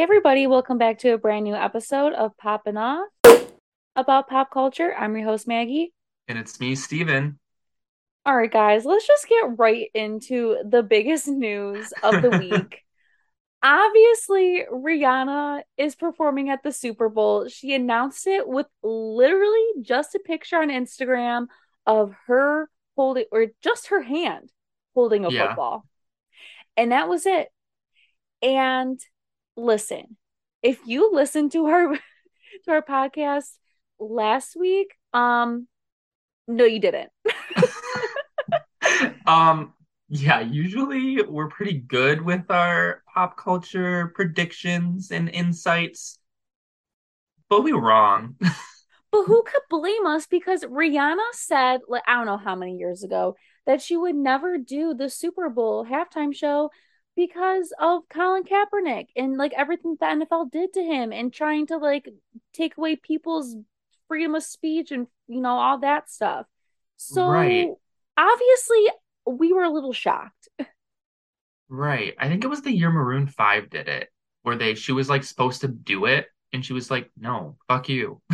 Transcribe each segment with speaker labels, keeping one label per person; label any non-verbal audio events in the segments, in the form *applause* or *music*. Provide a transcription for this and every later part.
Speaker 1: Hey everybody, welcome back to a brand new episode of Poppin' Off about pop culture. I'm your host Maggie.
Speaker 2: And it's me, Steven.
Speaker 1: All right, guys, let's just get right into the biggest news of the *laughs* week. Obviously, Rihanna is performing at the Super Bowl. She announced it with literally just a picture on Instagram of her holding, or just her hand holding a
Speaker 2: Yeah.
Speaker 1: football. And that was it. And listen, if you listened to our *laughs* to our podcast last week, um, no, you didn't. *laughs*
Speaker 2: Um, yeah, usually we're pretty good with our pop culture predictions and insights, but we were wrong. *laughs*
Speaker 1: But who could blame us? Because Rihanna said, like, I don't know how many years ago, that she would never do the Super Bowl halftime show because of Colin Kaepernick and like everything that NFL did to him and trying to like take away people's freedom of speech and you know all that stuff. So
Speaker 2: Right,
Speaker 1: obviously we were a little shocked. *laughs*
Speaker 2: right. I think it was the year Maroon 5 did it, where they she was like supposed to do it, and she was like, "No, fuck you. *laughs*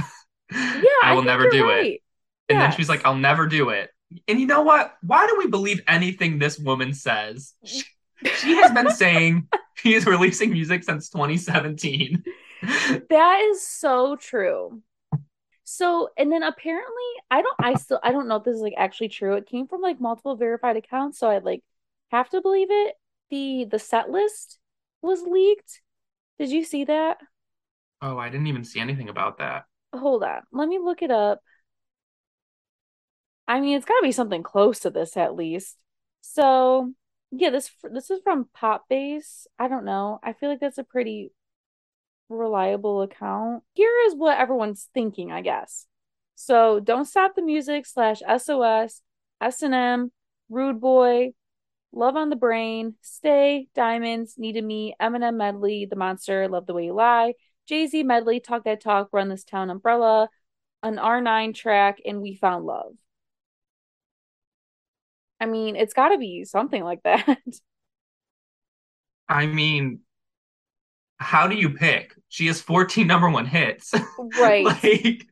Speaker 1: Yeah,
Speaker 2: I
Speaker 1: I
Speaker 2: will
Speaker 1: think
Speaker 2: never do it."
Speaker 1: right.
Speaker 2: And then
Speaker 1: she's
Speaker 2: like, "I'll never do it." And you know what? Why do we believe anything this woman says? She, has been saying she is releasing music since 2017.
Speaker 1: That is so true. So, and then apparently, I don't, I still, I don't know if this is like actually true. It came from like multiple verified accounts, so I like have to believe it. The the set list was leaked. Did you see that?
Speaker 2: Oh, I didn't even see anything about that.
Speaker 1: Hold on, let me look it up. I mean, it's got to be something close to this at least. So, yeah, this this is from Popbase. I don't know. I feel like that's a pretty reliable account. Here is what everyone's thinking, I guess. So Don't Stop the Music slash SOS, S&M, Rude Boy, Love on the Brain, Stay, Diamonds, need Needed Me, Eminem Medley, The Monster, Love the Way You Lie, Jay-Z Medley, Talk That Talk, Run This Town Umbrella, an R9 track, and We Found Love. I mean, it's got to be something like that. *laughs*
Speaker 2: I mean, how do you pick? She has 14 number one hits. *laughs*
Speaker 1: Right.
Speaker 2: Like,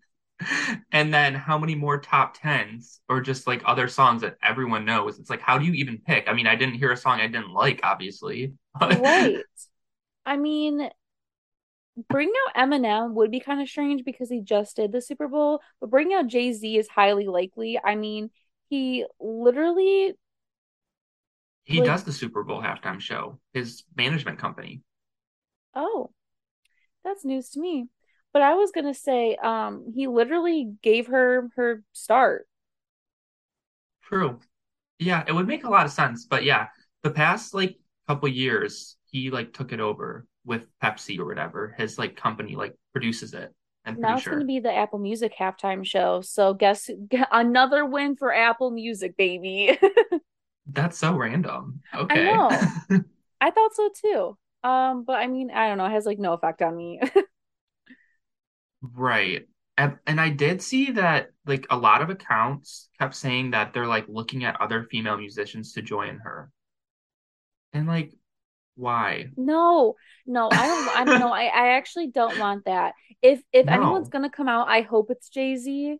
Speaker 2: and then how many more top tens or just like other songs that everyone knows? It's like, how do you even pick? I mean, I didn't hear a song I didn't like, obviously. *laughs*
Speaker 1: Right. I mean, bringing out Eminem would be kind of strange because he just did the Super Bowl, but bringing out Jay-Z is highly likely. I mean, he literally
Speaker 2: He
Speaker 1: like,
Speaker 2: does the Super Bowl halftime show, his management company.
Speaker 1: oh, that's news to me. But I was gonna say, um, he literally gave her her start.
Speaker 2: True. Yeah, it would make a lot of sense. But yeah, the past like couple years, he like took it over with Pepsi or whatever. His like company like produces it. I'm
Speaker 1: Now it's gonna be the Apple Music halftime show. So guess *laughs* another win for Apple Music, baby. *laughs*
Speaker 2: That's so random.
Speaker 1: I
Speaker 2: Okay.
Speaker 1: know. *laughs* I thought so too. Um, but I mean, I don't know, it has like no effect on me.
Speaker 2: Right. And, and I did see that like a lot of accounts kept saying that they're like looking at other female musicians to join her. And like, why?
Speaker 1: No, no, I don't I no, I, I actually don't want that. If if anyone's gonna come out, I hope it's Jay-Z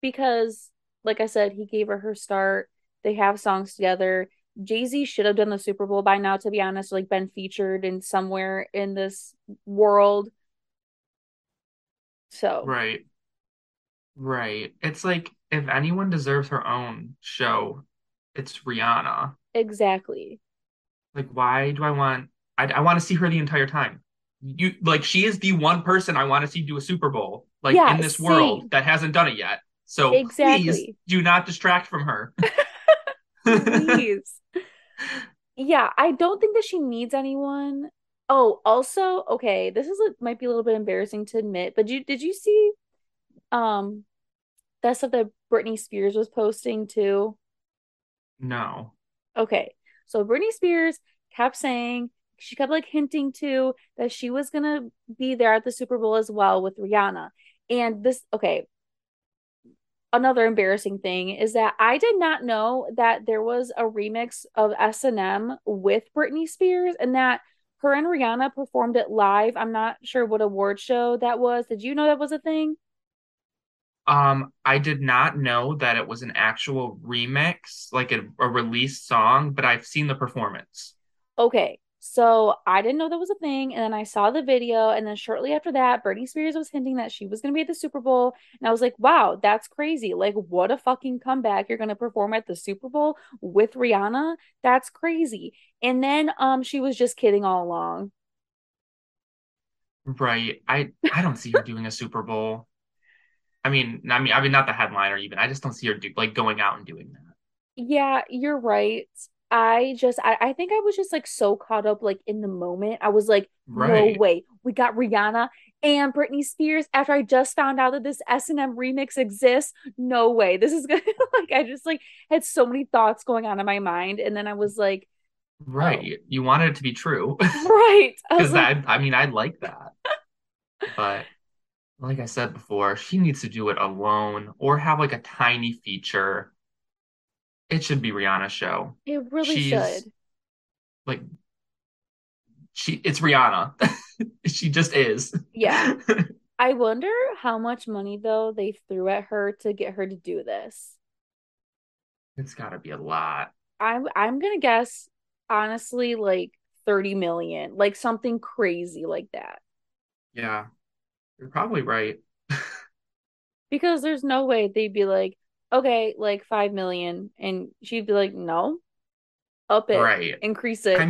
Speaker 1: because like I said, he gave her her start. They have songs together. Jay-Z should have done the Super Bowl by now, to be honest, like been featured in somewhere in this world. So,
Speaker 2: Right. Right. It's like if anyone deserves her own show, it's Rihanna.
Speaker 1: exactly.
Speaker 2: Like, why do I want I, I want to see her the entire time. You like she is the one person I want to see do a Super Bowl like
Speaker 1: Yeah,
Speaker 2: in this
Speaker 1: same.
Speaker 2: world that hasn't done it yet. So please
Speaker 1: Exactly.
Speaker 2: do not distract from her. *laughs* *laughs*
Speaker 1: Please. Yeah, I don't think that she needs anyone. Oh, also, okay, this is a, might be a little bit embarrassing to admit, but you did you see um that stuff that Britney Spears was posting too?
Speaker 2: No.
Speaker 1: Okay, so Britney Spears kept saying she kept like hinting to that she was gonna be there at the Super Bowl as well with Rihanna. And this, okay, another embarrassing thing is that I did not know that there was a remix of S&M with Britney Spears and that her and Rihanna performed it live. I'm not sure what award show that was. Did you know that was a thing?
Speaker 2: Um, I did not know that it was an actual remix, like a, a released song, but I've seen the performance.
Speaker 1: Okay. So I didn't know that was a thing. And then I saw the video. And then shortly after that, Britney Spears was hinting that she was going to be at the Super Bowl. And I was like, wow, that's crazy. Like, what a fucking comeback. You're going to perform at the Super Bowl with Rihanna. That's crazy. And then um, she was just kidding all along.
Speaker 2: Right. I I don't see her doing a Super Bowl. I mean, I mean, I mean, not the headliner even. I just don't see her do like going out and doing that.
Speaker 1: Yeah, you're right. I just I, I think I was just like so caught up like in the moment. I was like, no way. We got Rihanna and Britney Spears after I just found out that this S&M remix exists. No way. This is *laughs* gonna like I just like had so many thoughts going on in my mind. And then I was like, oh,
Speaker 2: Right. You wanted it to be true. *laughs*
Speaker 1: right. I
Speaker 2: Because
Speaker 1: like,
Speaker 2: that, I mean, I like that. *laughs* But like I said before, she needs to do it alone or have like a tiny feature. It should be Rihanna's show.
Speaker 1: it really
Speaker 2: She's
Speaker 1: should.
Speaker 2: like, she, it's Rihanna. *laughs* She just is.
Speaker 1: Yeah. *laughs* I wonder how much money though they threw at her to get her to do this.
Speaker 2: It's got to be a lot.
Speaker 1: I'm I'm gonna guess honestly like 30 million, like something crazy like that.
Speaker 2: Yeah, you're probably right. *laughs*
Speaker 1: Because there's no way they'd be like, okay, like 5 million. And she'd be like, no, up it,
Speaker 2: Right.
Speaker 1: increase it.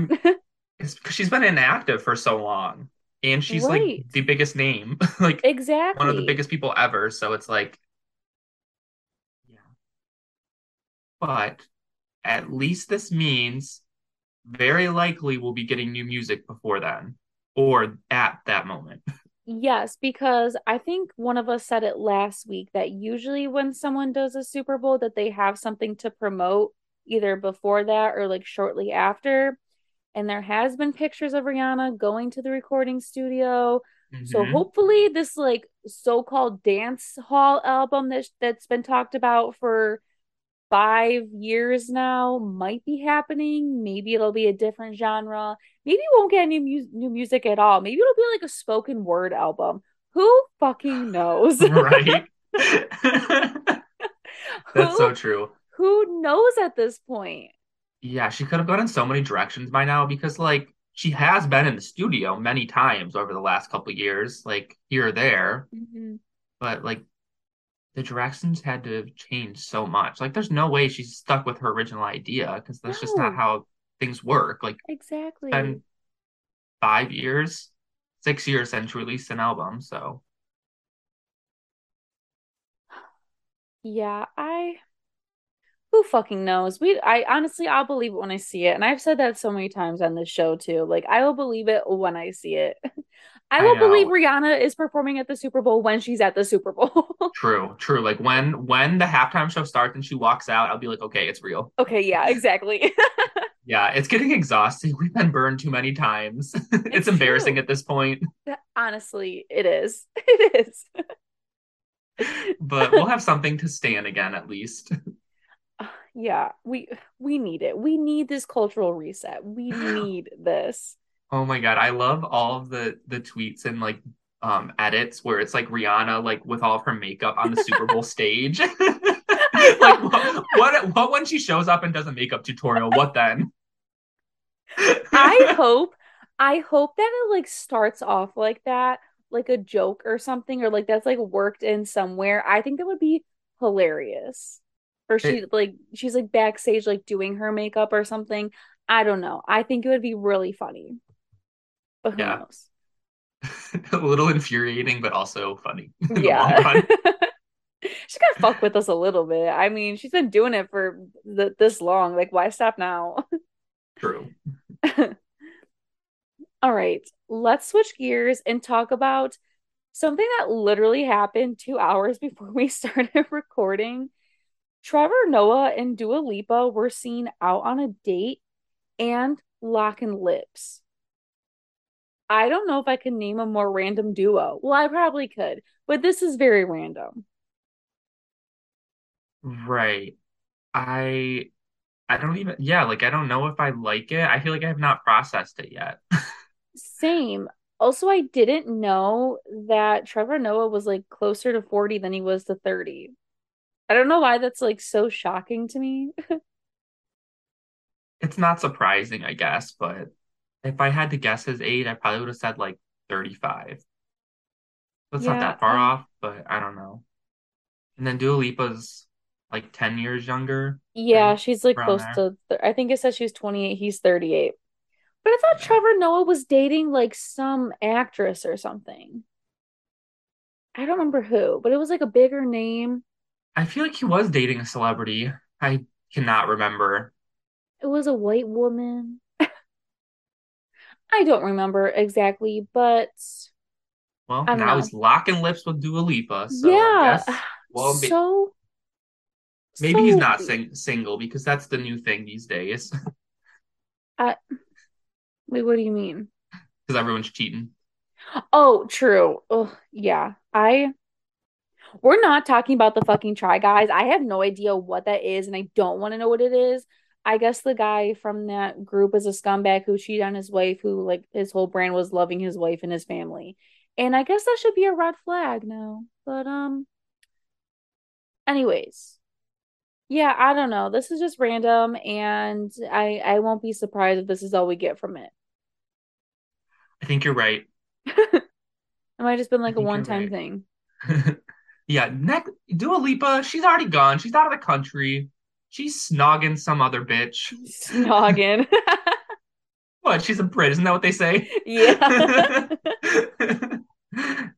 Speaker 2: Because *laughs* she's been inactive for so long. And she's like the biggest name, *laughs* like exactly one of the biggest people ever. So it's like, yeah. But at least this means very likely we'll be getting new music before then or at that moment.
Speaker 1: Yes, because I think one of us said it last week that usually when someone does a Super Bowl that they have something to promote either before that or like shortly after. And there has been pictures of Rihanna going to the recording studio. So
Speaker 2: hmm
Speaker 1: hopefully this like so-called dance hall album that that's been talked about for five years now might be happening. Maybe it'll be a different genre. Maybe we won't get any mu- new music at all. Maybe it'll be like a spoken word album. Who fucking *laughs* knows?
Speaker 2: Right. *laughs* *laughs* That's
Speaker 1: Who
Speaker 2: so true.
Speaker 1: who knows at this point?
Speaker 2: Yeah, she could have gone in so many directions by now because like she has been in the studio many times over the last couple years, like here or there,
Speaker 1: Mhm.
Speaker 2: but like the directions had to change so much. Like there's no way she's stuck with her original idea because that's just not how things work. Like
Speaker 1: exactly.
Speaker 2: been five years, six years since she released an album, so
Speaker 1: Yeah, I who fucking knows? We I honestly I'll believe it when I see it. And I've said that so many times on this show too. Like I will believe it when I see it. *laughs* I
Speaker 2: I
Speaker 1: will believe. Rihanna is performing at the Super Bowl when she's at the Super Bowl. *laughs*
Speaker 2: True, true. Like when when the halftime show starts and she walks out, I'll be like, okay, it's real.
Speaker 1: Okay, yeah, exactly. *laughs*
Speaker 2: Yeah, it's getting exhausting. We've been burned too many times. It's
Speaker 1: It's
Speaker 2: embarrassing
Speaker 1: true.
Speaker 2: at this point,
Speaker 1: Honestly, it is. It is.
Speaker 2: but we'll have something to stand again at least.
Speaker 1: Yeah, we we need it. We need this cultural reset. We *laughs* need this.
Speaker 2: Oh my God, I love all of the the tweets and like um edits where it's like Rihanna like with all of her makeup on the Super Bowl stage. *laughs* Like what, what what when she shows up and does a makeup tutorial? What then?
Speaker 1: I *laughs* hope I hope that it like starts off like that, like a joke or something, or like that's like worked in somewhere. I think that would be hilarious. Or she like she's like backstage like doing her makeup or something. I don't know. I think it would be really funny, but who
Speaker 2: yeah,
Speaker 1: knows? *laughs*
Speaker 2: a little infuriating, but also funny *laughs* in the long
Speaker 1: Yeah. *laughs* She's gotta fuck with us a little bit. I mean, she's been doing it for th this long. Like, why stop now?
Speaker 2: True.
Speaker 1: All right, let's switch gears and talk about something that literally happened two hours before we started recording. Trevor Noah and Dua Lipa were seen out on a date and locking lips. I don't know if I can name a more random duo. Well, I probably could, but this is very random.
Speaker 2: Right. I I don't even yeah, like I don't know if I like it. I feel like I have not processed it yet. *laughs*
Speaker 1: Same. Also, I didn't know that Trevor Noah was like closer to 40 than he was to 30. I don't know why that's like so shocking to me. *laughs*
Speaker 2: It's not surprising, I guess, but if I had to guess his age, I probably would have said like 35. That's not that far
Speaker 1: I
Speaker 2: off, but I don't know. And then Dua Lipa's like 10 years younger,
Speaker 1: yeah,
Speaker 2: right?
Speaker 1: she's like
Speaker 2: Around
Speaker 1: close
Speaker 2: there.
Speaker 1: to th I think it says she's 28, he's 38. But I thought
Speaker 2: Yeah.
Speaker 1: Trevor Noah was dating like some actress or something. I don't remember who, but it was like a bigger name.
Speaker 2: I feel like he was dating a celebrity. I cannot remember.
Speaker 1: It was a white woman. *laughs* I don't remember exactly, but
Speaker 2: Well, now
Speaker 1: know.
Speaker 2: he's locking lips with Dua Lipa, so I
Speaker 1: Yeah,
Speaker 2: guess, well,
Speaker 1: so
Speaker 2: maybe he's not sing single because that's the new thing these days *laughs*
Speaker 1: wait, what do you mean?
Speaker 2: because everyone's cheating.
Speaker 1: Oh, true. Oh, yeah. I we're not talking about the fucking Try Guys. I have no idea what that is, and I don't want to know what it is. I guess the guy from that group is a scumbag who cheated on his wife, who like his whole brand was loving his wife and his family. And I guess that should be a red flag now. But um, anyways, yeah, I don't know. This is just random, and I I won't be surprised if this is all we get from it.
Speaker 2: I think you're right. *laughs*
Speaker 1: It might have just been like a one-time
Speaker 2: right.
Speaker 1: thing. *laughs*
Speaker 2: Yeah, next Dua Lipa, she's already gone. She's out of the country. She's snogging some other bitch.
Speaker 1: Snogging. *laughs*
Speaker 2: What? She's a Brit, isn't that what they say?
Speaker 1: Yeah. *laughs*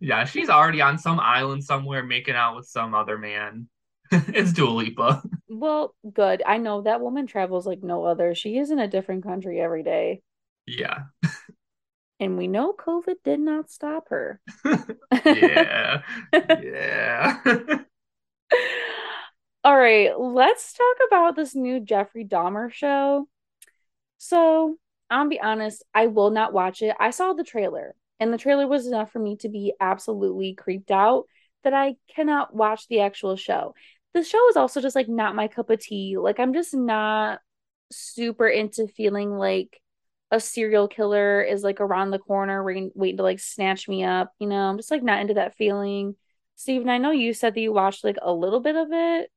Speaker 2: Yeah, she's already on some island somewhere making out with some other man. *laughs* It's Dua Lipa.
Speaker 1: Well, good. I know that woman travels like no other. She is in a different country every day.
Speaker 2: Yeah.
Speaker 1: And we know COVID did not stop her. *laughs*
Speaker 2: Yeah. Yeah. *laughs*
Speaker 1: All right, let's talk about this new Jeffrey Dahmer show. So, I'll be honest, I will not watch it. I saw the trailer, and the trailer was enough for me to be absolutely creeped out that I cannot watch the actual show. The show is also just like not my cup of tea. Like, I'm just not super into feeling like a serial killer is like around the corner waiting, waiting to like snatch me up. You know, I'm just like not into that feeling. Steven, I know you said that you watched like a little bit of it.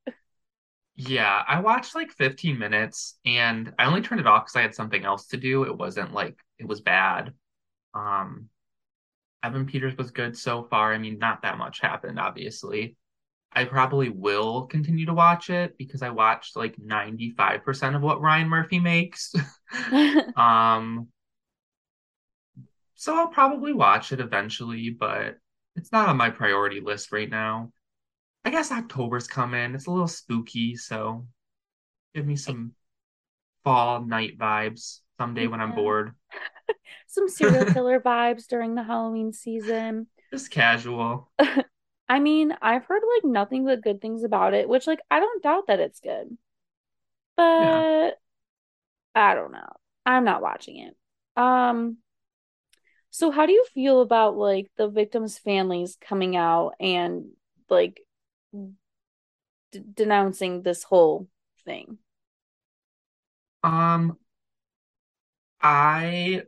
Speaker 2: Yeah, I watched like 15 minutes and I only turned it off because I had something else to do. It wasn't like it was bad. Um, Evan Peters was good so far. I mean, not that much happened, obviously. I probably will continue to watch it because I watched like 95% of what Ryan Murphy makes. *laughs* *laughs* Um, so I'll probably watch it eventually, but it's not on my priority list right now. I guess October's coming. It's a little spooky, so give me some fall night vibes someday when I'm bored. *laughs*
Speaker 1: Some serial killer vibes during the Halloween season.
Speaker 2: Just casual.
Speaker 1: I mean, I've heard like nothing but good things about it, which like I don't doubt that it's good.
Speaker 2: Yeah.
Speaker 1: But I don't know. I'm not watching it. Um, so how do you feel about like the victims' families coming out and like d denouncing this whole thing?
Speaker 2: Um, I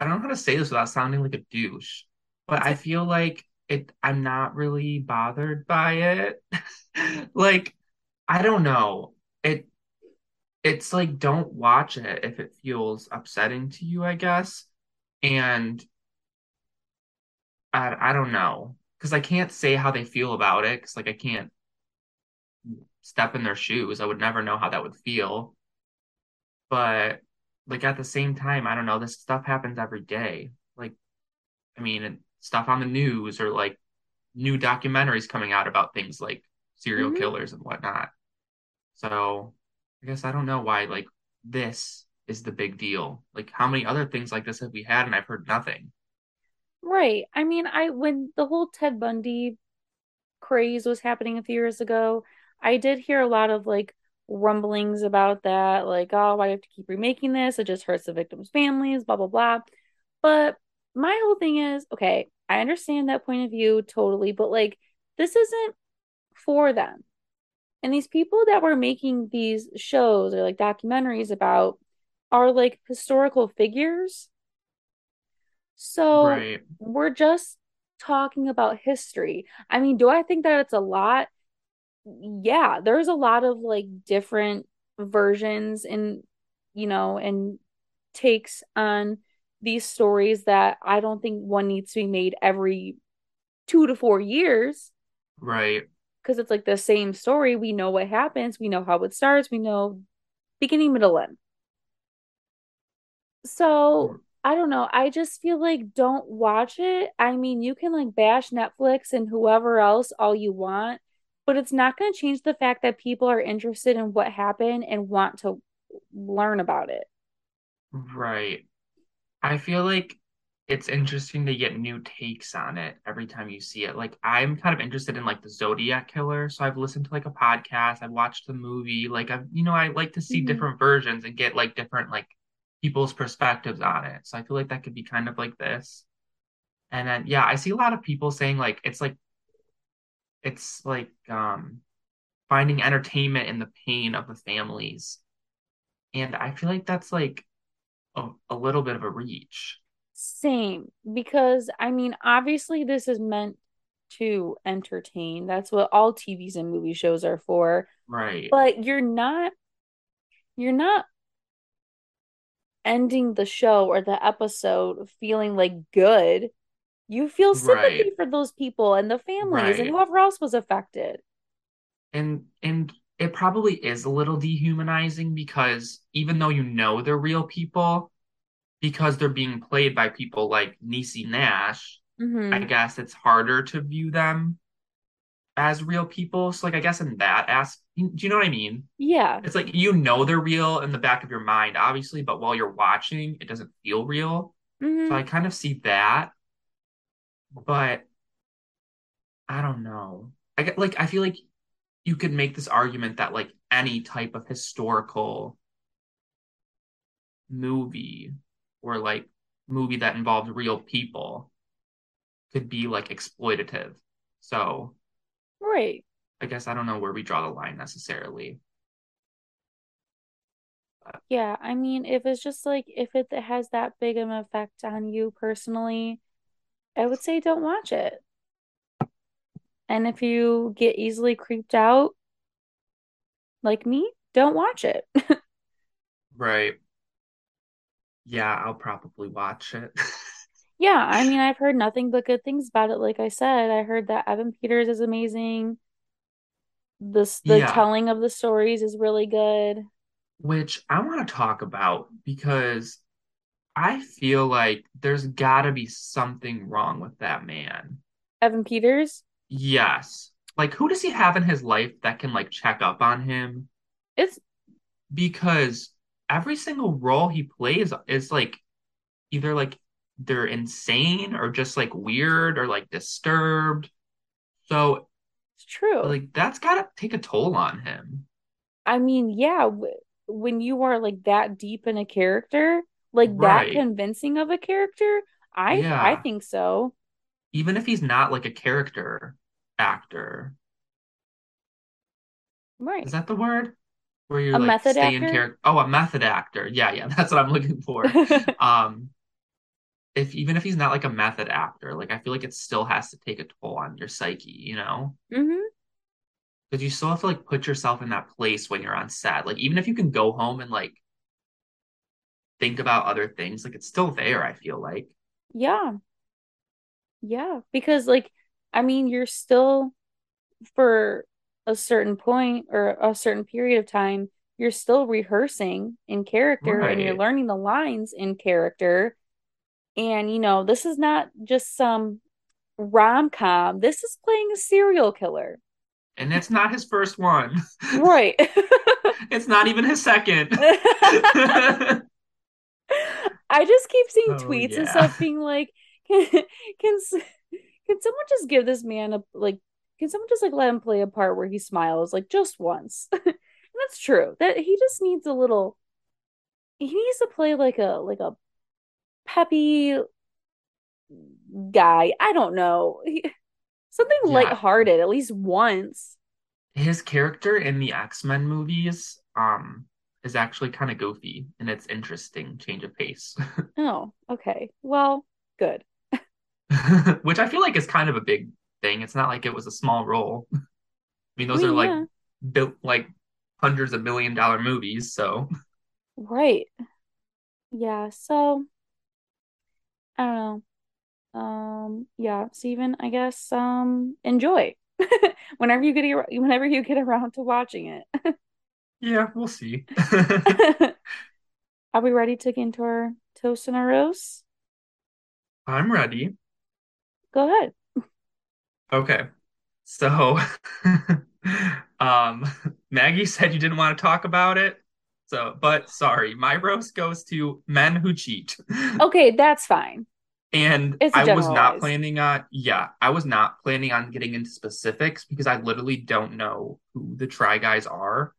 Speaker 2: I don't know how to say this without sounding like a douche, but I feel like it I'm not really bothered by it. *laughs* Like, I don't know. It it's like don't watch it if it feels upsetting to you, I guess. And I I don't know. Because I can't say how they feel about it, because like I can't step in their shoes. I would never know how that would feel. But like at the same time, I don't know, this stuff happens every day. Like, I mean, stuff on the news or like new documentaries coming out about things like serial
Speaker 1: mhm.
Speaker 2: killers and whatnot. So I guess I don't know why like this is the big deal. Like how many other things like this have we had and I've heard nothing?
Speaker 1: Right. I mean, I when the whole Ted Bundy craze was happening a few years ago, I did hear a lot of like rumblings about that, like, oh, why do you have to keep remaking this? It just hurts the victims' families, blah blah blah. But my whole thing is, okay, I understand that point of view totally, but like this isn't for them. And these people that were making these shows or like documentaries about are like historical figures So
Speaker 2: Right.
Speaker 1: we're just talking about history. I mean, do I think that it's a lot? Yeah, there's a lot of like different versions and you know, and takes on these stories that I don't think one needs to be made every two to four years
Speaker 2: Right.
Speaker 1: because it's like the same story. We know what happens, we know how it starts, we know beginning, middle, end. So I don't know. I just feel like don't watch it. I mean, you can like bash Netflix and whoever else all you want, but it's not going to change the fact that people are interested in what happened and want to learn about it.
Speaker 2: Right. I feel like it's interesting to get new takes on it every time you see it. Like I'm kind of interested in like the Zodiac Killer, so I've listened to like a podcast, I've watched the movie, like I've you know, I like to see
Speaker 1: hmm
Speaker 2: different versions and get like different like people's perspectives on it. So I feel like that could be kind of like this. And then yeah, I see a lot of people saying like it's like it's like um finding entertainment in the pain of the families. And I feel like that's like a, a little bit of a reach.
Speaker 1: Same, because I mean, obviously, this is meant to entertain. That's what all TVs and movie shows are for.
Speaker 2: Right.
Speaker 1: But you're not you're not ending the show or the episode feeling like good. You feel
Speaker 2: Right.
Speaker 1: sympathy for those people and the families and whoever else was affected.
Speaker 2: And and it probably is a little dehumanizing because even though you know they're real people, because they're being played by people like Niecy Nash, I
Speaker 1: hmm
Speaker 2: guess it's harder to view them as real people. So like I guess in that aspect, do you know what I mean?
Speaker 1: Yeah.
Speaker 2: It's like you know they're real in the back of your mind, obviously, but while you're watching, it doesn't feel real. So
Speaker 1: hmm
Speaker 2: I kind of see that, but I don't know. I get like I feel like you could make this argument that like any type of historical movie or like movie that involves real people could be like exploitative. So
Speaker 1: Right.
Speaker 2: I guess I don't know where we draw the line necessarily. But
Speaker 1: Yeah. I mean, if it's just like if it has that big of an effect on you personally, I would say don't watch it. And if you get easily creeped out like me, don't watch it. *laughs*
Speaker 2: right. Yeah, I'll probably watch it. *laughs*
Speaker 1: Yeah, I mean, I've heard nothing but good things about it. Like I said, I heard that Evan Peters is amazing. This the
Speaker 2: Yeah,
Speaker 1: telling of the stories is really good.
Speaker 2: which I want to talk about because I feel like there's gotta be something wrong with that man.
Speaker 1: Evan Peters,
Speaker 2: Yes. Like, who does he have in his life that can like check up on him?
Speaker 1: it's
Speaker 2: Because every single role he plays is like either like they're insane or just like weird or like disturbed. So
Speaker 1: it's true.
Speaker 2: like that's gotta take a toll on him.
Speaker 1: I mean, yeah, w when you are like that deep in a character, like that convincing of a character, I I think so.
Speaker 2: Even if he's not like a character actor.
Speaker 1: Right.
Speaker 2: Is that the word? Where you
Speaker 1: A
Speaker 2: like
Speaker 1: method
Speaker 2: stay in
Speaker 1: actor?
Speaker 2: character. Oh, a method actor. Yeah, yeah, *laughs* that's what I'm looking for. *laughs* Um, if even if he's not like a method actor, like I feel like it still has to take a toll on your psyche, you know?
Speaker 1: Mm-hmm.
Speaker 2: Because you still have to like put yourself in that place when you're on set. Like even if you can go home and like think about other things, like it's still there, I feel like.
Speaker 1: Yeah. Yeah, because like I mean, you're still for a certain point or a certain period of time, you're still rehearsing in character and you're learning the lines in character. And, you know, this is not just some rom-com. This is playing a serial killer.
Speaker 2: And it's not his first one.
Speaker 1: Right. *laughs*
Speaker 2: It's not even his second. *laughs* *laughs*
Speaker 1: I just keep seeing
Speaker 2: Oh
Speaker 1: tweets and stuff being like, *laughs* can can can someone just give this man a like can someone just like let him play a part where he smiles like just once? *laughs* And that's true. That he just needs a little he needs to play like a like a peppy guy. I don't know. He, something
Speaker 2: Yeah.
Speaker 1: lighthearted at least once.
Speaker 2: His character in the X-Men movies um is actually kind of goofy and it's interesting change of pace. *laughs*
Speaker 1: Oh, okay. Well, Good. *laughs*
Speaker 2: which I feel like is kind of a big thing. It's not like it was a small role. *laughs* I mean,
Speaker 1: I
Speaker 2: those are like
Speaker 1: yeah.
Speaker 2: built like hundreds of million dollar movies, so
Speaker 1: Right. Yeah. So I don't know. Um, yeah, Steven, I guess um enjoy *laughs* whenever you get ar- whenever you get around to watching it.
Speaker 2: yeah, we'll see.
Speaker 1: Are we ready to get into our toast and our roast?
Speaker 2: I'm ready.
Speaker 1: Go ahead.
Speaker 2: Okay. So, *laughs* um, Maggie said you didn't want to talk about it. So, but sorry, my roast goes to men who cheat. *laughs*
Speaker 1: Okay, that's fine.
Speaker 2: And I was not planning on, yeah, I was not planning on getting into specifics because I literally don't know who the Try Guys are,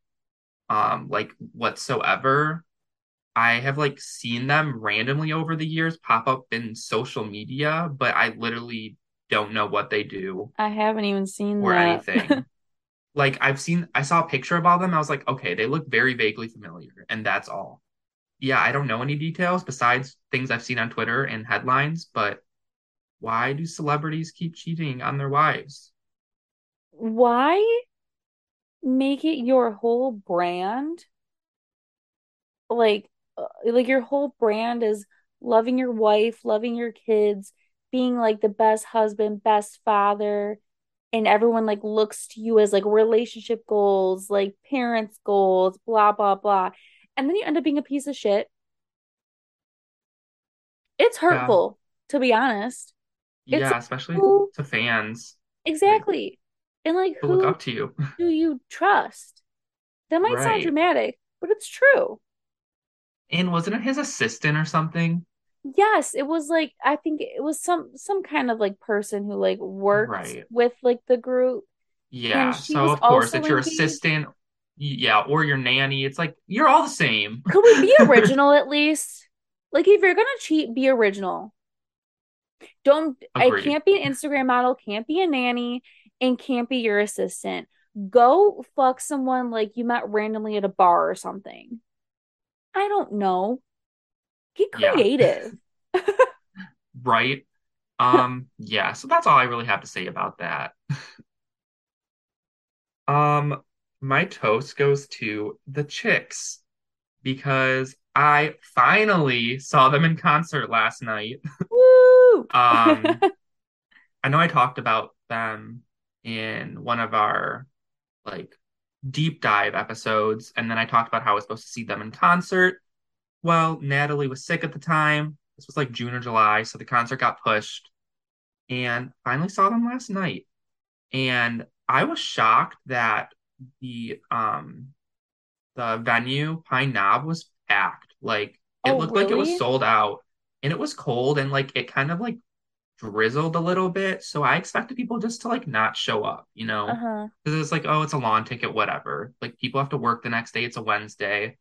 Speaker 2: um, like whatsoever. I have like seen them randomly over the years pop up in social media, but I literally don't know what they do
Speaker 1: I haven't even seen
Speaker 2: or
Speaker 1: that.
Speaker 2: anything. *laughs* Like I've seen, I saw a picture of all them. I was like, okay, they look very vaguely familiar, and that's all. Yeah, I don't know any details besides things I've seen on Twitter and headlines, but why do celebrities keep cheating on their wives?
Speaker 1: Why make it your whole brand? Like, Uh, like your whole brand is loving your wife, loving your kids, being like the best husband, best father, and everyone like looks to you as like relationship goals, like parents' goals, blah, blah, blah. And then you end up being a piece of shit. It's
Speaker 2: Yeah,
Speaker 1: hurtful, to be honest.
Speaker 2: Yeah,
Speaker 1: like,
Speaker 2: especially
Speaker 1: who
Speaker 2: to fans, like
Speaker 1: exactly. And like
Speaker 2: who look up to you.
Speaker 1: do you trust? That might sound dramatic, but it's true.
Speaker 2: And wasn't it his assistant or something?
Speaker 1: Yes, it was like I think it was some some kind of like person who like worked
Speaker 2: Right.
Speaker 1: with like the group
Speaker 2: Yeah. So of course it's your assistant, yeah, or your nanny. It's like you're all the same.
Speaker 1: Could we be *laughs* original at least? Like if you're gonna cheat, be original. Don't
Speaker 2: Agreed.
Speaker 1: can't be an Instagram model, can't be a nanny, and can't be your assistant. Go fuck someone like you met randomly at a bar or something. I don't know. Get
Speaker 2: Yeah.
Speaker 1: creative. *laughs*
Speaker 2: Right. Um, yeah, so that's all I really have to say about that. *laughs* Um, my toast goes to the Chicks because I finally saw them in concert last night.
Speaker 1: Woo! *laughs*
Speaker 2: Um, I know I talked about them in one of our like deep dive episodes, and then I talked about how I was supposed to see them in concert. Well, Natalie was sick at the time. This was like June or July, so the concert got pushed, and finally saw them last night. And I was shocked that the um the venue, Pine Knob, was packed. Like it
Speaker 1: Oh,
Speaker 2: looked like it was sold out, and it was cold, and like it kind of like drizzled a little bit. So I expected people just to like not show up, you know,
Speaker 1: Uh-huh.
Speaker 2: because it's like, oh, it's a lawn ticket, whatever. Like people have to work the next day. It's a Wednesday,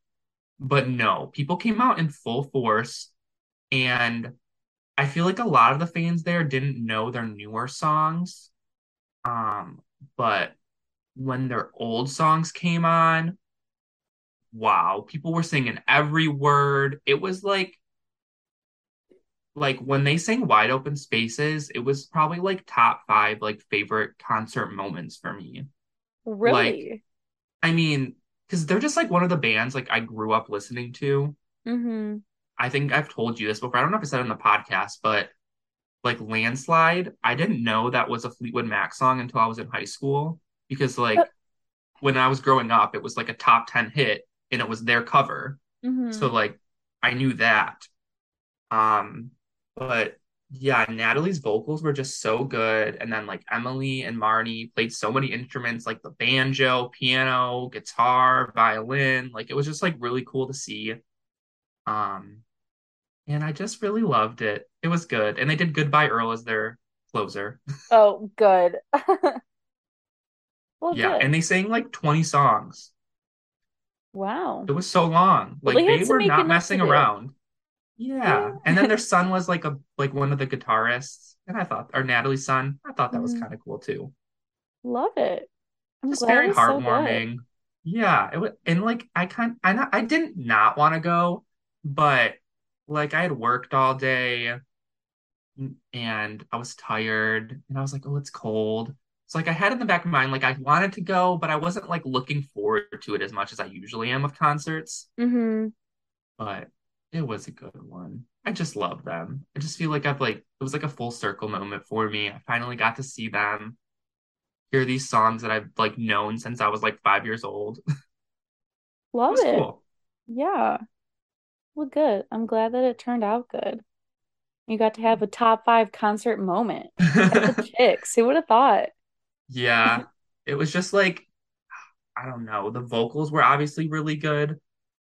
Speaker 2: but no, people came out in full force, and I feel like a lot of the fans there didn't know their newer songs. Um, but when their old songs came on, wow, people were singing every word. It was like like when they sang Wide Open Spaces, it was probably like top five like favorite concert moments for me. Like,
Speaker 1: Really?
Speaker 2: I mean, because they're just like one of the bands like I grew up listening to.
Speaker 1: Mm-hmm.
Speaker 2: I think I've told you this before. I don't know if I said it in the podcast, but like Landslide, I didn't know that was a Fleetwood Mac song until I was in high school because like when I was growing up, it was like a top 10 hit and it was their cover.
Speaker 1: Mm-hmm.
Speaker 2: So like I knew that. Um, but yeah, Natalie's vocals were just so good. And then like Emily and Martie played so many instruments like the banjo, piano, guitar, violin. Like it was just like really cool to see. Um, and I just really loved it. It was good. And they did Goodbye Earl as their closer. *laughs*
Speaker 1: Oh, good. *laughs* Well,
Speaker 2: Yeah,
Speaker 1: good.
Speaker 2: and they sang like 20 songs.
Speaker 1: Wow.
Speaker 2: It was so long.
Speaker 1: Well,
Speaker 2: Like
Speaker 1: they
Speaker 2: they were not messing around. Yeah. *laughs* And then their son was like a like one of the guitarists. And I thought, or Natalie's son, I thought that was
Speaker 1: Mhm.
Speaker 2: kind of cool too.
Speaker 1: Love it. I'm
Speaker 2: Just very
Speaker 1: was so good.
Speaker 2: heartwarming. Yeah, it was, and like I kind I not I didn't not want to go, but like I had worked all day and I was tired and I was like, oh, it's cold. So like I had in the back of my mind, like I wanted to go, but I wasn't like looking forward to it as much as I usually am with concerts.
Speaker 1: Mm-hmm.
Speaker 2: But it was a good one. I just love them. I just feel like I've like it was like a full circle moment for me. I finally got to see them, hear these songs that I've like known since I was like five years old. *laughs*
Speaker 1: Love
Speaker 2: it.
Speaker 1: it. Cool. Yeah. Well, good. I'm glad that it turned out good. You got to have a top five concert moment. *laughs* chicks. Who would have thought?
Speaker 2: Yeah. It was just like I don't know. The vocals were obviously really good.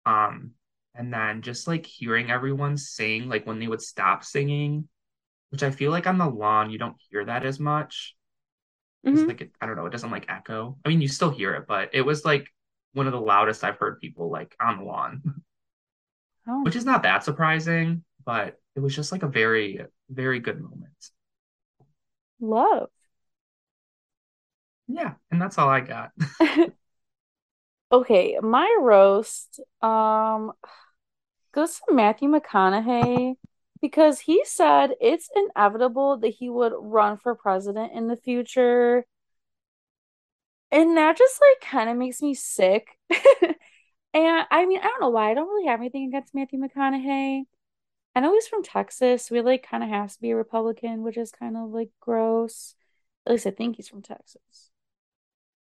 Speaker 2: Um, and then just like hearing everyone sing, like when they would stop singing, which I feel like on the lawn you don't hear that as much. Mm-hmm. Like it, I don't know, it doesn't like echo. I mean, you still hear it, but it was like one of the loudest I've heard people like on the lawn, *laughs* oh. which is not that surprising, but it was just like a very, very good moment.
Speaker 1: Love.
Speaker 2: Yeah, and that's all I got. *laughs*
Speaker 1: okay, my roast um goes to Matthew McConaughey because he said it's inevitable that he would run for president in the future. And that just like kind of makes me sick. *laughs* and I mean, I don't know why. I don't really have anything against Matthew McConaughey. I know he's from Texas. We like kind of has to be a Republican, which is kind of like gross. At least I think he's from Texas.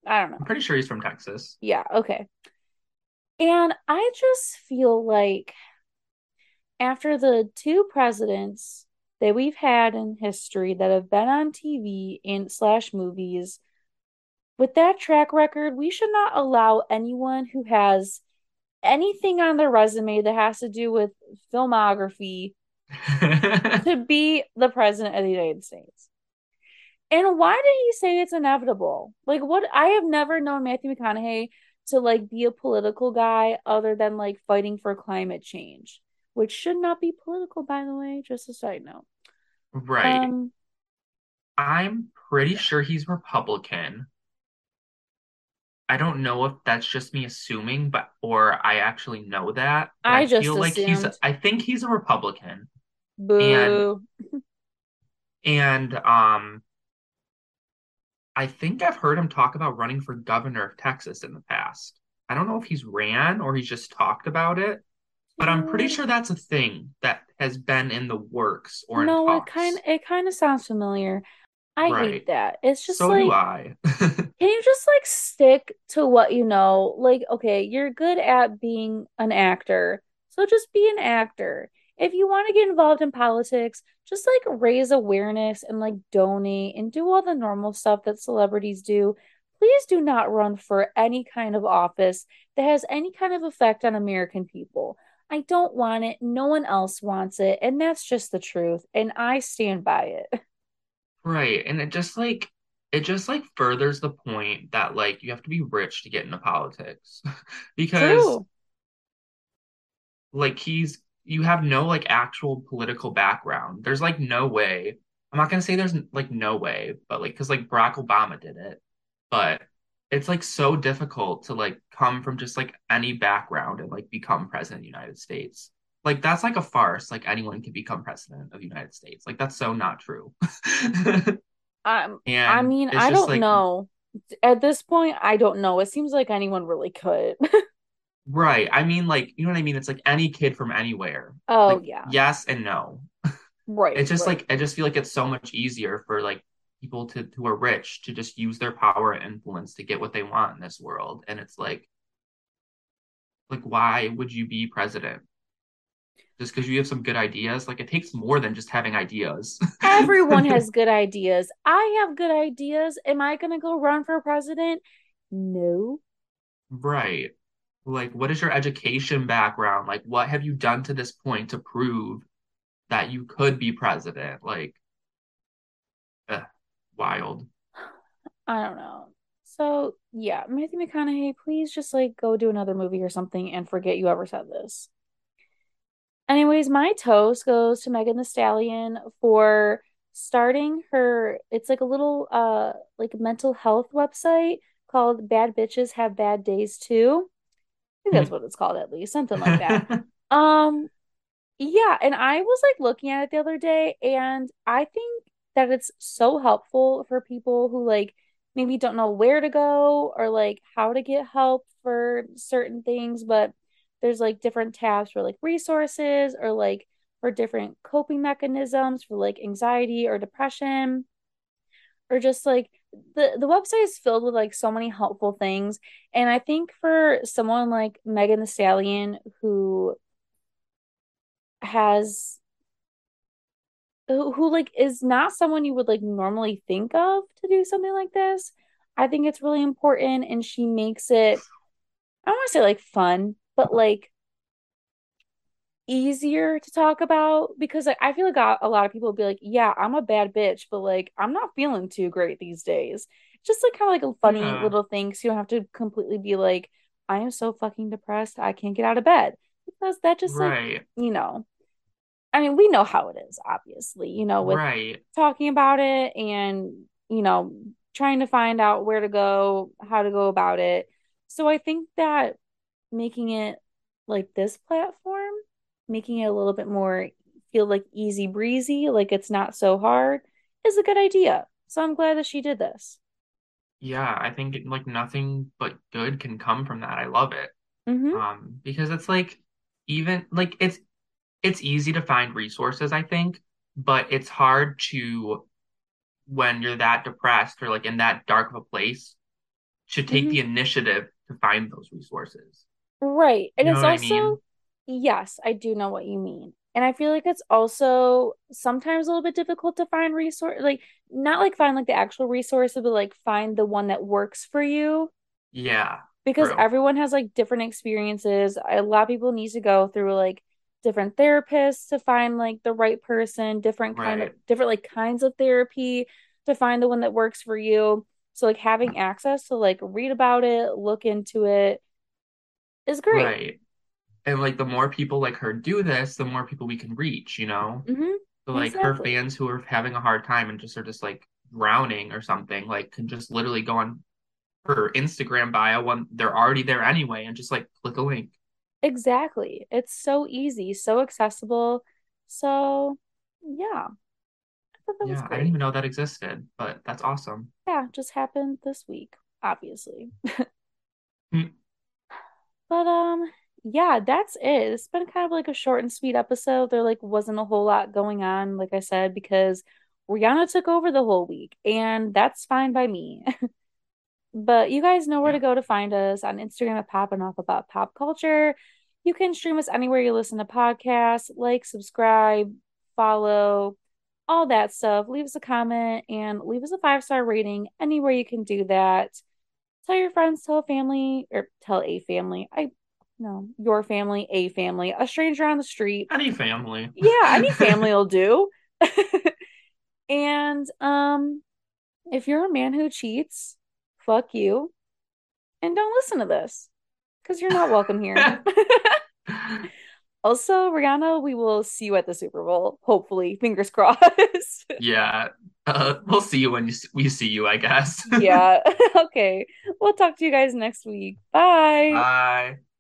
Speaker 1: I don't know.
Speaker 2: I'm pretty sure he's from Texas.
Speaker 1: Yeah, okay. And I just feel like after the two presidents that we've had in history that have been on TV and slash movies, with that track record, we should not allow anyone who has anything on their resume that has to do with filmography *laughs* to be the president of the United States. And why did he say it's inevitable? Like, what? I have never known Matthew McConaughey to like be a political guy other than like fighting for climate change, which should not be political, by the way. Just a side note.
Speaker 2: Right. Um, I'm pretty sure he's Republican. I don't know if that's just me assuming, but or I actually know that.
Speaker 1: I, I, just feel like
Speaker 2: he's. I think he's a Republican.
Speaker 1: Boo.
Speaker 2: And, and um, I think I've heard him talk about running for governor of Texas in the past. I don't know if he's ran or he's just talked about it, but I'm pretty sure that's a thing that has been in the works or no,
Speaker 1: it kind of it kind of sounds familiar. I right. hate that. It's just
Speaker 2: so
Speaker 1: like,
Speaker 2: do I. *laughs*
Speaker 1: can you just like stick to what you know? Like, okay, you're good at being an actor, so just be an actor. If you want to get involved in politics, just like raise awareness and like donate and do all the normal stuff that celebrities do. Please do not run for any kind of office that has any kind of effect on American people. I don't want it. No one else wants it. And that's just the truth. And I stand by it. *laughs*
Speaker 2: Right. And it just like it just like furthers the point that like you have to be rich to get into politics. *laughs* because True. like he's you have no like actual political background. There's like no way. I'm not gonna say there's like no way, but like because like Barack Obama did it, but it's like so difficult to like come from just like any background and like become president of the United States. Like that's like a farce. Like anyone can become president of the united states. Like that's so not true. *laughs*
Speaker 1: Um i mean i don't like, know. At this point i don't know. It seems like anyone really could *laughs*
Speaker 2: right i mean like you know what i mean it's like any kid from anywhere
Speaker 1: oh
Speaker 2: like,
Speaker 1: yeah
Speaker 2: yes and no
Speaker 1: right
Speaker 2: it's just
Speaker 1: right.
Speaker 2: like i just feel like it's so much easier for like people to who are rich to just use their power and influence to get what they want in this world and it's like like why would you be president just because you have some good ideas. Like it takes more than just having ideas.
Speaker 1: Everyone has *laughs* good ideas. I have good ideas. Am I going to go run for president? No.
Speaker 2: Right. Like, what is your education background? Like, what have you done to this point to prove that you could be president? Like, eh, wild.
Speaker 1: I don't know. So, yeah, Matthew McConaughey, please just like go do another movie or something and forget you ever said this. Anyways, my toast goes to Megan Thee Stallion for starting her it's like a little uh like mental health website called Bad Bitches Have Bad Days Too. I think that's what it's called at least, something like that. um Yeah, and I was like looking at it the other day, and I think that it's so helpful for people who like maybe don't know where to go or like how to get help for certain things, but there's like different tabs for like resources or like for different coping mechanisms for like anxiety or depression or just like the the website is filled with like so many helpful things. And I think for someone like Megan Thee Stallion who has who, who like is not someone you would like normally think of to do something like this. I think it's really important and she makes it I don't want to say like fun, but like easier to talk about because like, I feel like a, lot of people will be like, yeah, I'm a bad bitch, but like I'm not feeling too great these days. Just like kind of like a funny little thing. So you don't have to completely be like, I am so fucking depressed. I can't get out of bed because that just like, you know, I mean, we know how it is, obviously, you know, with
Speaker 2: right.
Speaker 1: talking about it and, you know, trying to find out where to go, how to go about it. So I think that making it like this platform, making it a little bit more feel like easy breezy, like it's not so hard, is a good idea. So I'm glad that she did this.
Speaker 2: Yeah, I think like nothing but good can come from that. I love it.
Speaker 1: Mm-hmm.
Speaker 2: Um, because it's like even like it's it's easy to find resources, I think, but it's hard to when you're that depressed or like in that dark of a place to take
Speaker 1: Mm-hmm.
Speaker 2: the initiative to find those resources.
Speaker 1: Right. And
Speaker 2: You know
Speaker 1: it's
Speaker 2: what I
Speaker 1: also,
Speaker 2: mean?
Speaker 1: Yes, I do know what you mean. And I feel like it's also sometimes a little bit difficult to find resource, like not like find like the actual resources, but like find the one that works for you
Speaker 2: Yeah,
Speaker 1: because
Speaker 2: true.
Speaker 1: everyone has like different experiences. A lot of people need to go through like different therapists to find like the right person, different kind of different like kinds of therapy to find the one that works for you. So like having access to like read about it, look into it is great.
Speaker 2: Right. And like the more people like her do this, the more people we can reach, you know?
Speaker 1: hmm
Speaker 2: So like her fans who are having a hard time and just are just like drowning or something, like can just literally go on her Instagram bio when they're already there anyway and just like click a link.
Speaker 1: Exactly. It's so easy, so accessible. So, yeah, I
Speaker 2: Yeah, I didn't even know that existed, but that's awesome.
Speaker 1: Yeah, just happened this week, obviously. *laughs*
Speaker 2: Hmm.
Speaker 1: But um, yeah, that's it. It's been kind of like a short and sweet episode. There like wasn't a whole lot going on, like I said, because Rihanna took over the whole week, and that's fine by me. *laughs* But you guys know where to go to find us on Instagram at Popping Off About Pop Culture. You can stream us anywhere you listen to podcasts, like, subscribe, follow, all that stuff. Leave us a comment and leave us a five star rating anywhere you can do that. Tell your friends, tell a family, or tell a family. I no, your family, a family, a stranger on the street.
Speaker 2: Any family.
Speaker 1: Yeah, any *laughs* family will do. *laughs* And um, if you're a man who cheats, fuck you. And don't listen to this because you're not welcome here. *laughs* Also, Rihanna, we will see you at the Super Bowl. Hopefully, fingers crossed.
Speaker 2: Yeah. Uh, we'll see you when you, we see you, I guess.
Speaker 1: yeah. Okay. We'll talk to you guys next week. Bye.
Speaker 2: Bye.